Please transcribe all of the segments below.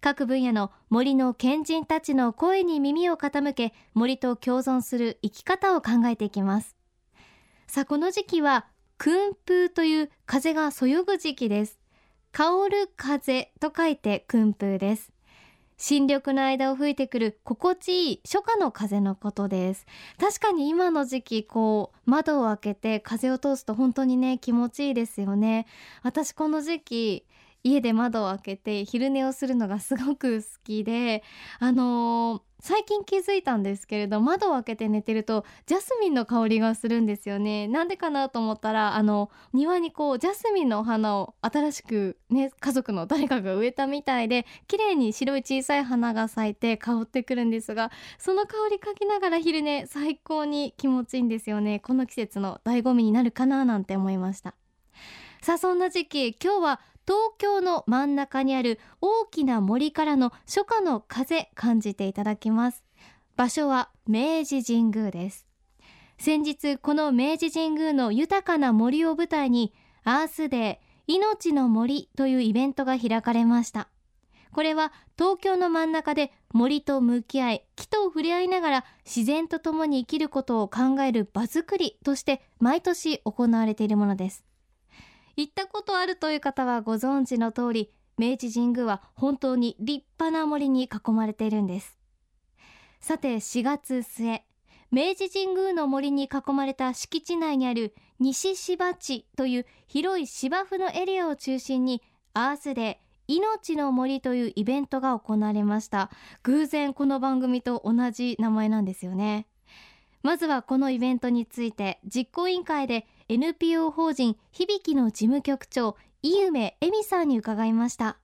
各分野の森の賢人たちの声に耳を傾け森と共存する生き方を考えていきます。さあこの時期は訓風という風がそよぐ時期です。香る風と書いて訓風です。新緑の間を吹いてくる心地いい初夏の風のことです。確かに今の時期こう窓を開けて風を通すと本当にね気持ちいいですよね。私この時期家で窓を開けて昼寝をするのがすごく好きであのー、最近気づいたんですけれど窓を開けて寝てるとジャスミンの香りがするんですよね。なんでかなと思ったらあの庭にこうジャスミンのお花を新しくね家族の誰かが植えたみたいで綺麗に白い小さい花が咲いて香ってくるんですがその香り嗅ぎながら昼寝最高に気持ちいいんですよね。この季節の醍醐味になるかななんて思いました。さあそんな時期今日は東京の真ん中にある大きな森からの初夏の風感じていただきます。場所は明治神宮です。先日この明治神宮の豊かな森を舞台にアースデー命の森というイベントが開かれました。これは東京の真ん中で森と向き合い木と触れ合いながら自然と共に生きることを考える場作りとして毎年行われているものです。行ったことあるという方はご存知の通り明治神宮は本当に立派な森に囲まれているんです。さて4月末明治神宮の森に囲まれた敷地内にある西芝地という広い芝生のエリアを中心にアースデー命の森というイベントが行われました。偶然この番組と同じ名前なんですよね。まずはこのイベントについて実行委員会で NPO 法人響の事務局長井梅恵美さんに伺いました。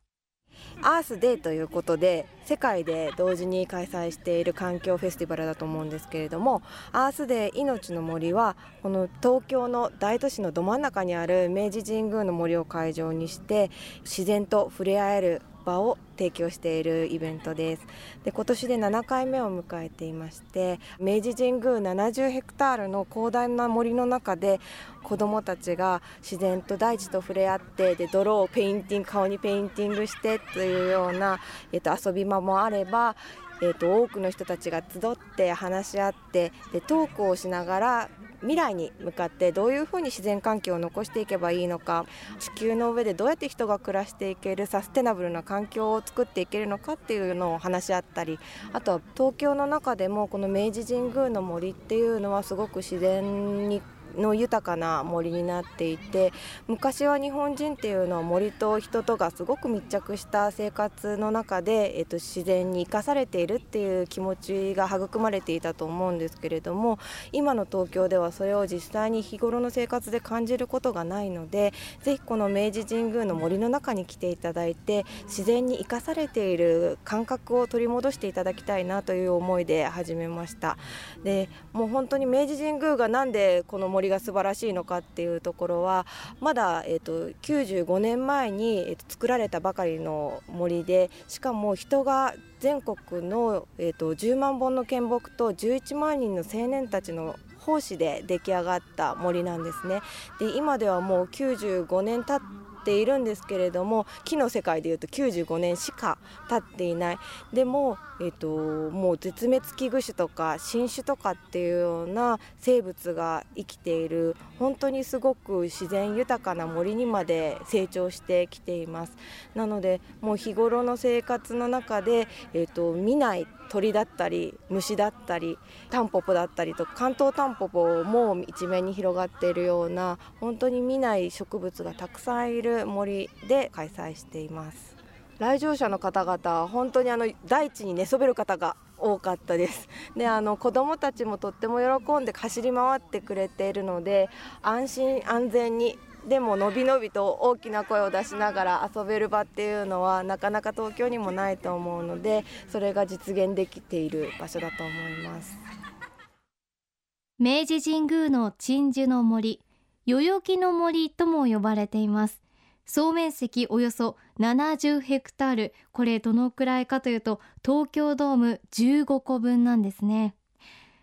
アースデーということで世界で同時に開催している環境フェスティバルだと思うんですけれどもアースデー命の森はこの東京の大都市のど真ん中にある明治神宮の森を会場にして自然と触れ合える場を提供しているイベントです。で今年で7回目を迎えていまして明治神宮70ヘクタールの広大な森の中で子どもたちが自然と大地と触れ合ってで泥をペインティング顔にペインティングしてというような、えっと、遊び場もあればえーと多くの人たちが集って話し合ってでトークをしながら未来に向かってどういうふうに自然環境を残していけばいいのか地球の上でどうやって人が暮らしていけるサステナブルな環境を作っていけるのかっていうのを話し合ったりあとは東京の中でもこの明治神宮の森っていうのはすごく自然にの豊かな森になっていて昔は日本人っていうのは森と人とがすごく密着した生活の中で、えっと、自然に生かされているっていう気持ちが育まれていたと思うんですけれども今の東京ではそれを実際に日頃の生活で感じることがないのでぜひこの明治神宮の森の中に来ていただいて自然に生かされている感覚を取り戻していただきたいなという思いで始めました。でもう本当に明治神宮がなんでこの森が素晴らしいのかっていうところはまだ、えーと、95年前に、えーと、作られたばかりの森でしかも人が全国の、えーと、10万本の献木と11万人の青年たちの奉仕で出来上がった森なんですね。で今ではもう95年経っているんですけれども木の世界でいうと95年しか経っていない。でもえーと、もう絶滅危惧種とか新種とかっていうような生物が生きている本当にすごく自然豊かな森にまで成長してきています。なのでもう日頃の生活の中で、えーと、見ない鳥だったり虫だったりタンポポだったりと関東タンポポも一面に広がっているような本当に見ない植物がたくさんいる森で開催しています。来場者の方々本当にあの大地に寝そべる方が多かったですであの子どもたちもとっても喜んで走り回ってくれているので安心安全にでものびのびと大きな声を出しながら遊べる場っていうのはなかなか東京にもないと思うのでそれが実現できている場所だと思います。明治神宮の鎮守の森代々木の森とも呼ばれています。総面積およそ70ヘクタール。これどのくらいかというと東京ドーム15個分なんですね。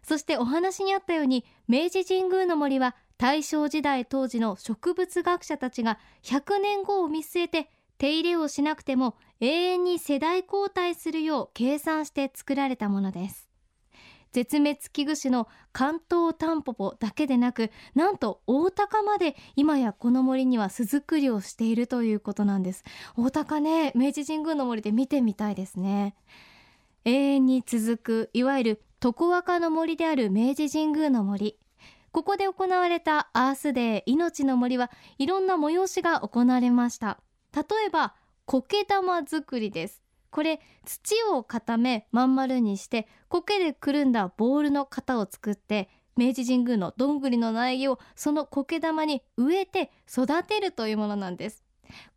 そしてお話にあったように明治神宮の森は大正時代当時の植物学者たちが100年後を見据えて手入れをしなくても永遠に世代交代するよう計算して作られたものです。絶滅危惧種の関東タンポポだけでなくなんとオオタカまで今やこの森には巣作りをしているということなんです。オオタカね明治神宮の森で見てみたいですね。永遠に続くいわゆる常若の森である明治神宮の森。ここで行われたアースデー命の森はいろんな催しが行われました。例えば苔玉作りです。これ土を固めまん丸にして苔でくるんだボールの型を作って明治神宮のどんぐりの苗木をその苔玉に植えて育てるというものなんです。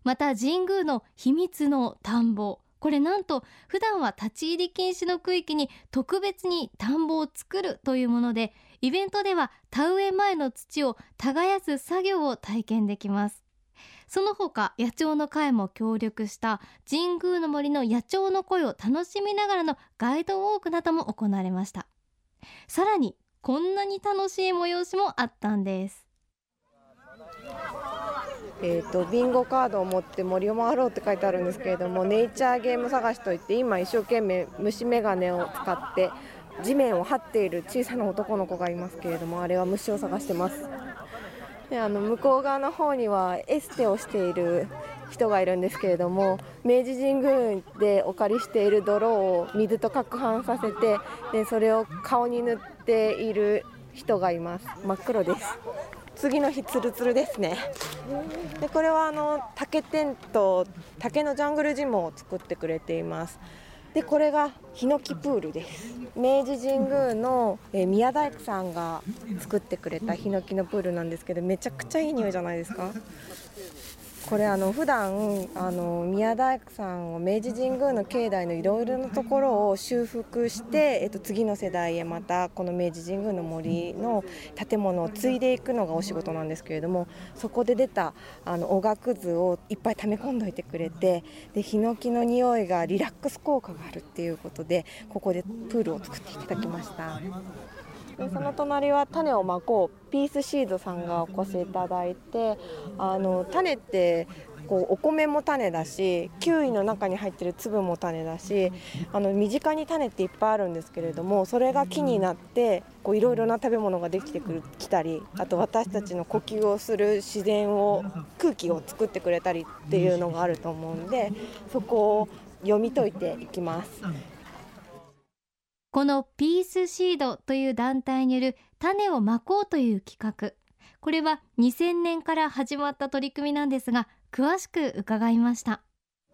また神宮の秘密の田んぼ。これなんと普段は立ち入り禁止の区域に特別に田んぼを作るというものでイベントでは田植え前の土を耕す作業を体験できます。その他野鳥の会も協力した神宮の森の野鳥の声を楽しみながらのガイドウォークなども行われました。さらにこんなに楽しい催しもあったんです。えーと、ビンゴカードを持って森を回ろうって書いてあるんですけれどもネイチャーゲーム探しといって今一生懸命虫眼鏡を使って地面を張っている小さな男の子がいますけれどもあれは虫を探してます。であの向こう側の方にはエステをしている人がいるんですけれども明治神宮でお借りしている泥を水と攪拌させてでそれを顔に塗っている人がいます。真っ黒です。次の日ツルツルですね。でこれはあの竹テント竹のジャングルジムを作ってくれています。でこれがヒノキプールです。明治神宮の、え宮大工さんが作ってくれたヒノキのプールなんですけどめちゃくちゃいい匂いじゃないですか？これあの普段あの宮大工さんを明治神宮の境内のいろいろなところを修復して、えっと、次の世代へまたこの明治神宮の森の建物を継いでいくのがお仕事なんですけれどもそこで出たあのおがくずをいっぱい溜め込んどいてくれてでヒノキの匂いがリラックス効果があるっていうことでここでプールを作っていただきました。でその隣は種をまこうピースシードさんがお越しいただいてあの種ってこうお米も種だしキウイの中に入ってる粒も種だしあの身近に種っていっぱいあるんですけれどもそれが木になっていろいろな食べ物ができてくるきたりあと私たちの呼吸をする自然を空気を作ってくれたりっていうのがあると思うんでそこを読み解いていきます。このピースシードという団体による種をまこうという企画。これは2000年から始まった取り組みなんですが詳しく伺いました。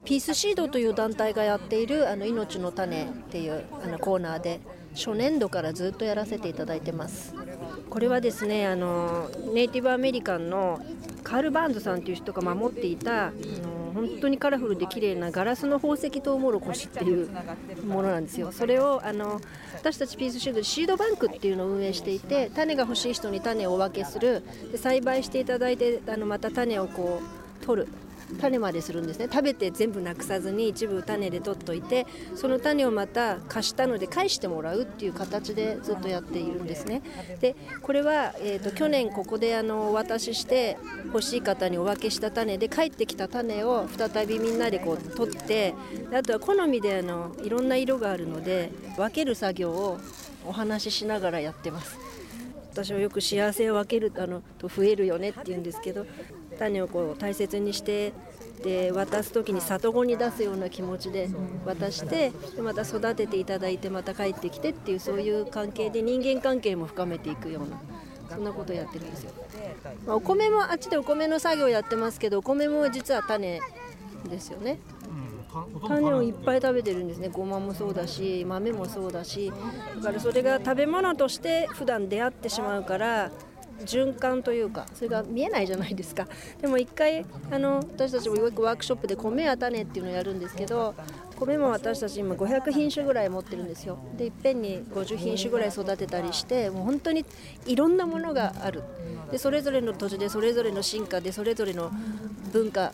ピースシードという団体がやっているあの命の種っていうあのコーナーで初年度からずっとやらせていただいてます。これはですねあのネイティブアメリカンのカール・バーンズさんという人が守っていたあの本当にカラフルで綺麗なガラスの宝石トウモロコシっていうものなんですよ。それをあの私たちピースシードシードバンクっていうのを運営していて種が欲しい人に種をお分けする。で栽培していただいてあのまた種をこう取る。種までするんですね。食べて全部なくさずに一部種で取っといてその種をまた貸したので返してもらうっていう形でずっとやっているんですね。でこれは、えーと、去年ここであのお渡しして欲しい方にお分けした種で帰ってきた種を再びみんなでこう取ってあとは好みであのいろんな色があるので分ける作業をお話ししながらやってます。私はよく幸せを分けるあのと増えるよねって言うんですけど種をこう大切にしてで渡す時に里子に出すような気持ちで渡してでまた育てていただいてまた帰ってきてっていうそういう関係で人間関係も深めていくようなそんなことをやってるんですよ、まあ、お米もあっちでお米の作業やってますけどお米も実は種ですよね。種をいっぱい食べてるんですね。ごまもそうだし豆もそうだし。だからそれが食べ物として普段出会ってしまうから循環というかそれが見えないじゃないですか。でも一回あの私たちもよくワークショップで米や種っていうのをやるんですけど米も私たち今500品種ぐらい持ってるんですよ。でいっぺんに50品種ぐらい育てたりしてもう本当にいろんなものがある。でそれぞれの土地でそれぞれの進化でそれぞれの文化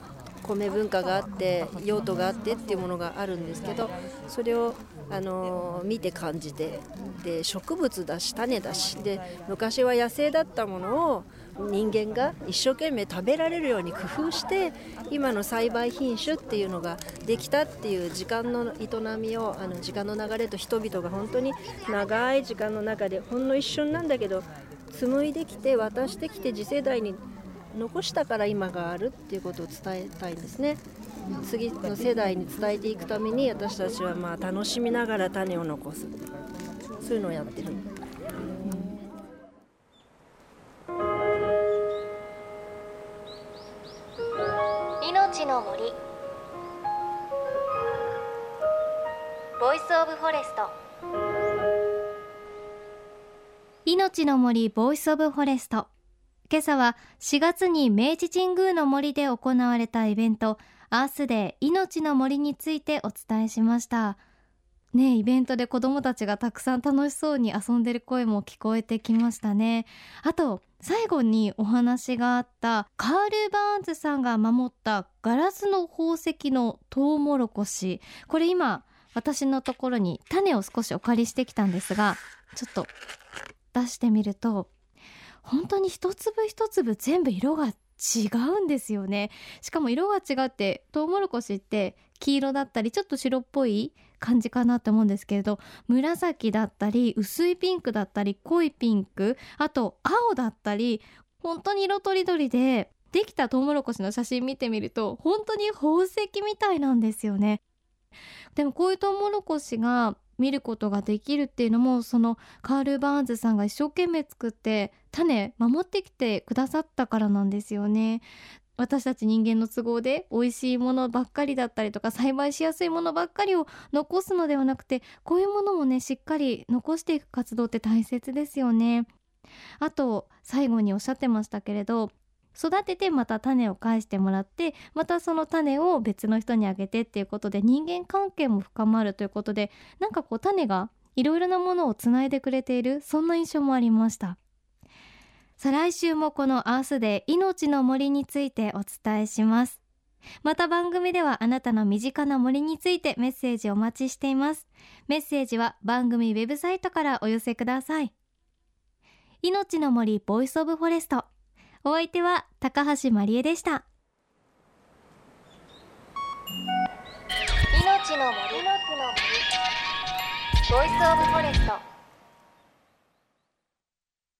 米文化があって用途があってっていうものがあるんですけどそれをあの見て感じてで植物だし種だしで昔は野生だったものを人間が一生懸命食べられるように工夫して今の栽培品種っていうのができたっていう時間の営みをあの時間の流れと人々が本当に長い時間の中でほんの一瞬なんだけど紡いできて渡してきて次世代に残したから今があるっていうことを伝えたいんですね。次の世代に伝えていくために私たちはまあ楽しみながら種を残す。そういうのをやってる。命の森。 Voice of Forest。命の森 Voice of Forest 今朝は4月に明治神宮の森で行われたイベントアースデー命の森についてお伝えしました。ねイベントで子どもたちがたくさん楽しそうに遊んでる声も聞こえてきましたね。あと最後にお話があったカール・バーンズさんが守ったガラスの宝石のトウモロコシ。これ今私のところに種を少しお借りしてきたんですがちょっと出してみると本当に一粒一粒全部色が違うんですよね。しかも色が違ってトウモロコシって黄色だったりちょっと白っぽい感じかなって思うんですけれど紫だったり薄いピンクだったり濃いピンクあと青だったり本当に色とりどりでできたトウモロコシの写真見てみると本当に宝石みたいなんですよね。でもこういうトウモロコシが見ることができるっていうのもそのカール・バーンズさんが一生懸命作って種守ってきてくださったからなんですよね。私たち人間の都合で美味しいものばっかりだったりとか栽培しやすいものばっかりを残すのではなくてこういうものもねしっかり残していく活動って大切ですよね。あと最後におっしゃってましたけれど育ててまた種を返してもらってまたその種を別の人にあげてっていうことで人間関係も深まるということでなんかこう種がいろいろなものをつないでくれているそんな印象もありました。再来週もこのアースで命の森についてお伝えします。また番組ではあなたの身近な森についてメッセージお待ちしています。メッセージは番組ウェブサイトからお寄せください。命の森 Voice of Forest。お相手は高橋まりえでした。命の森。の森。 Voice of Forest。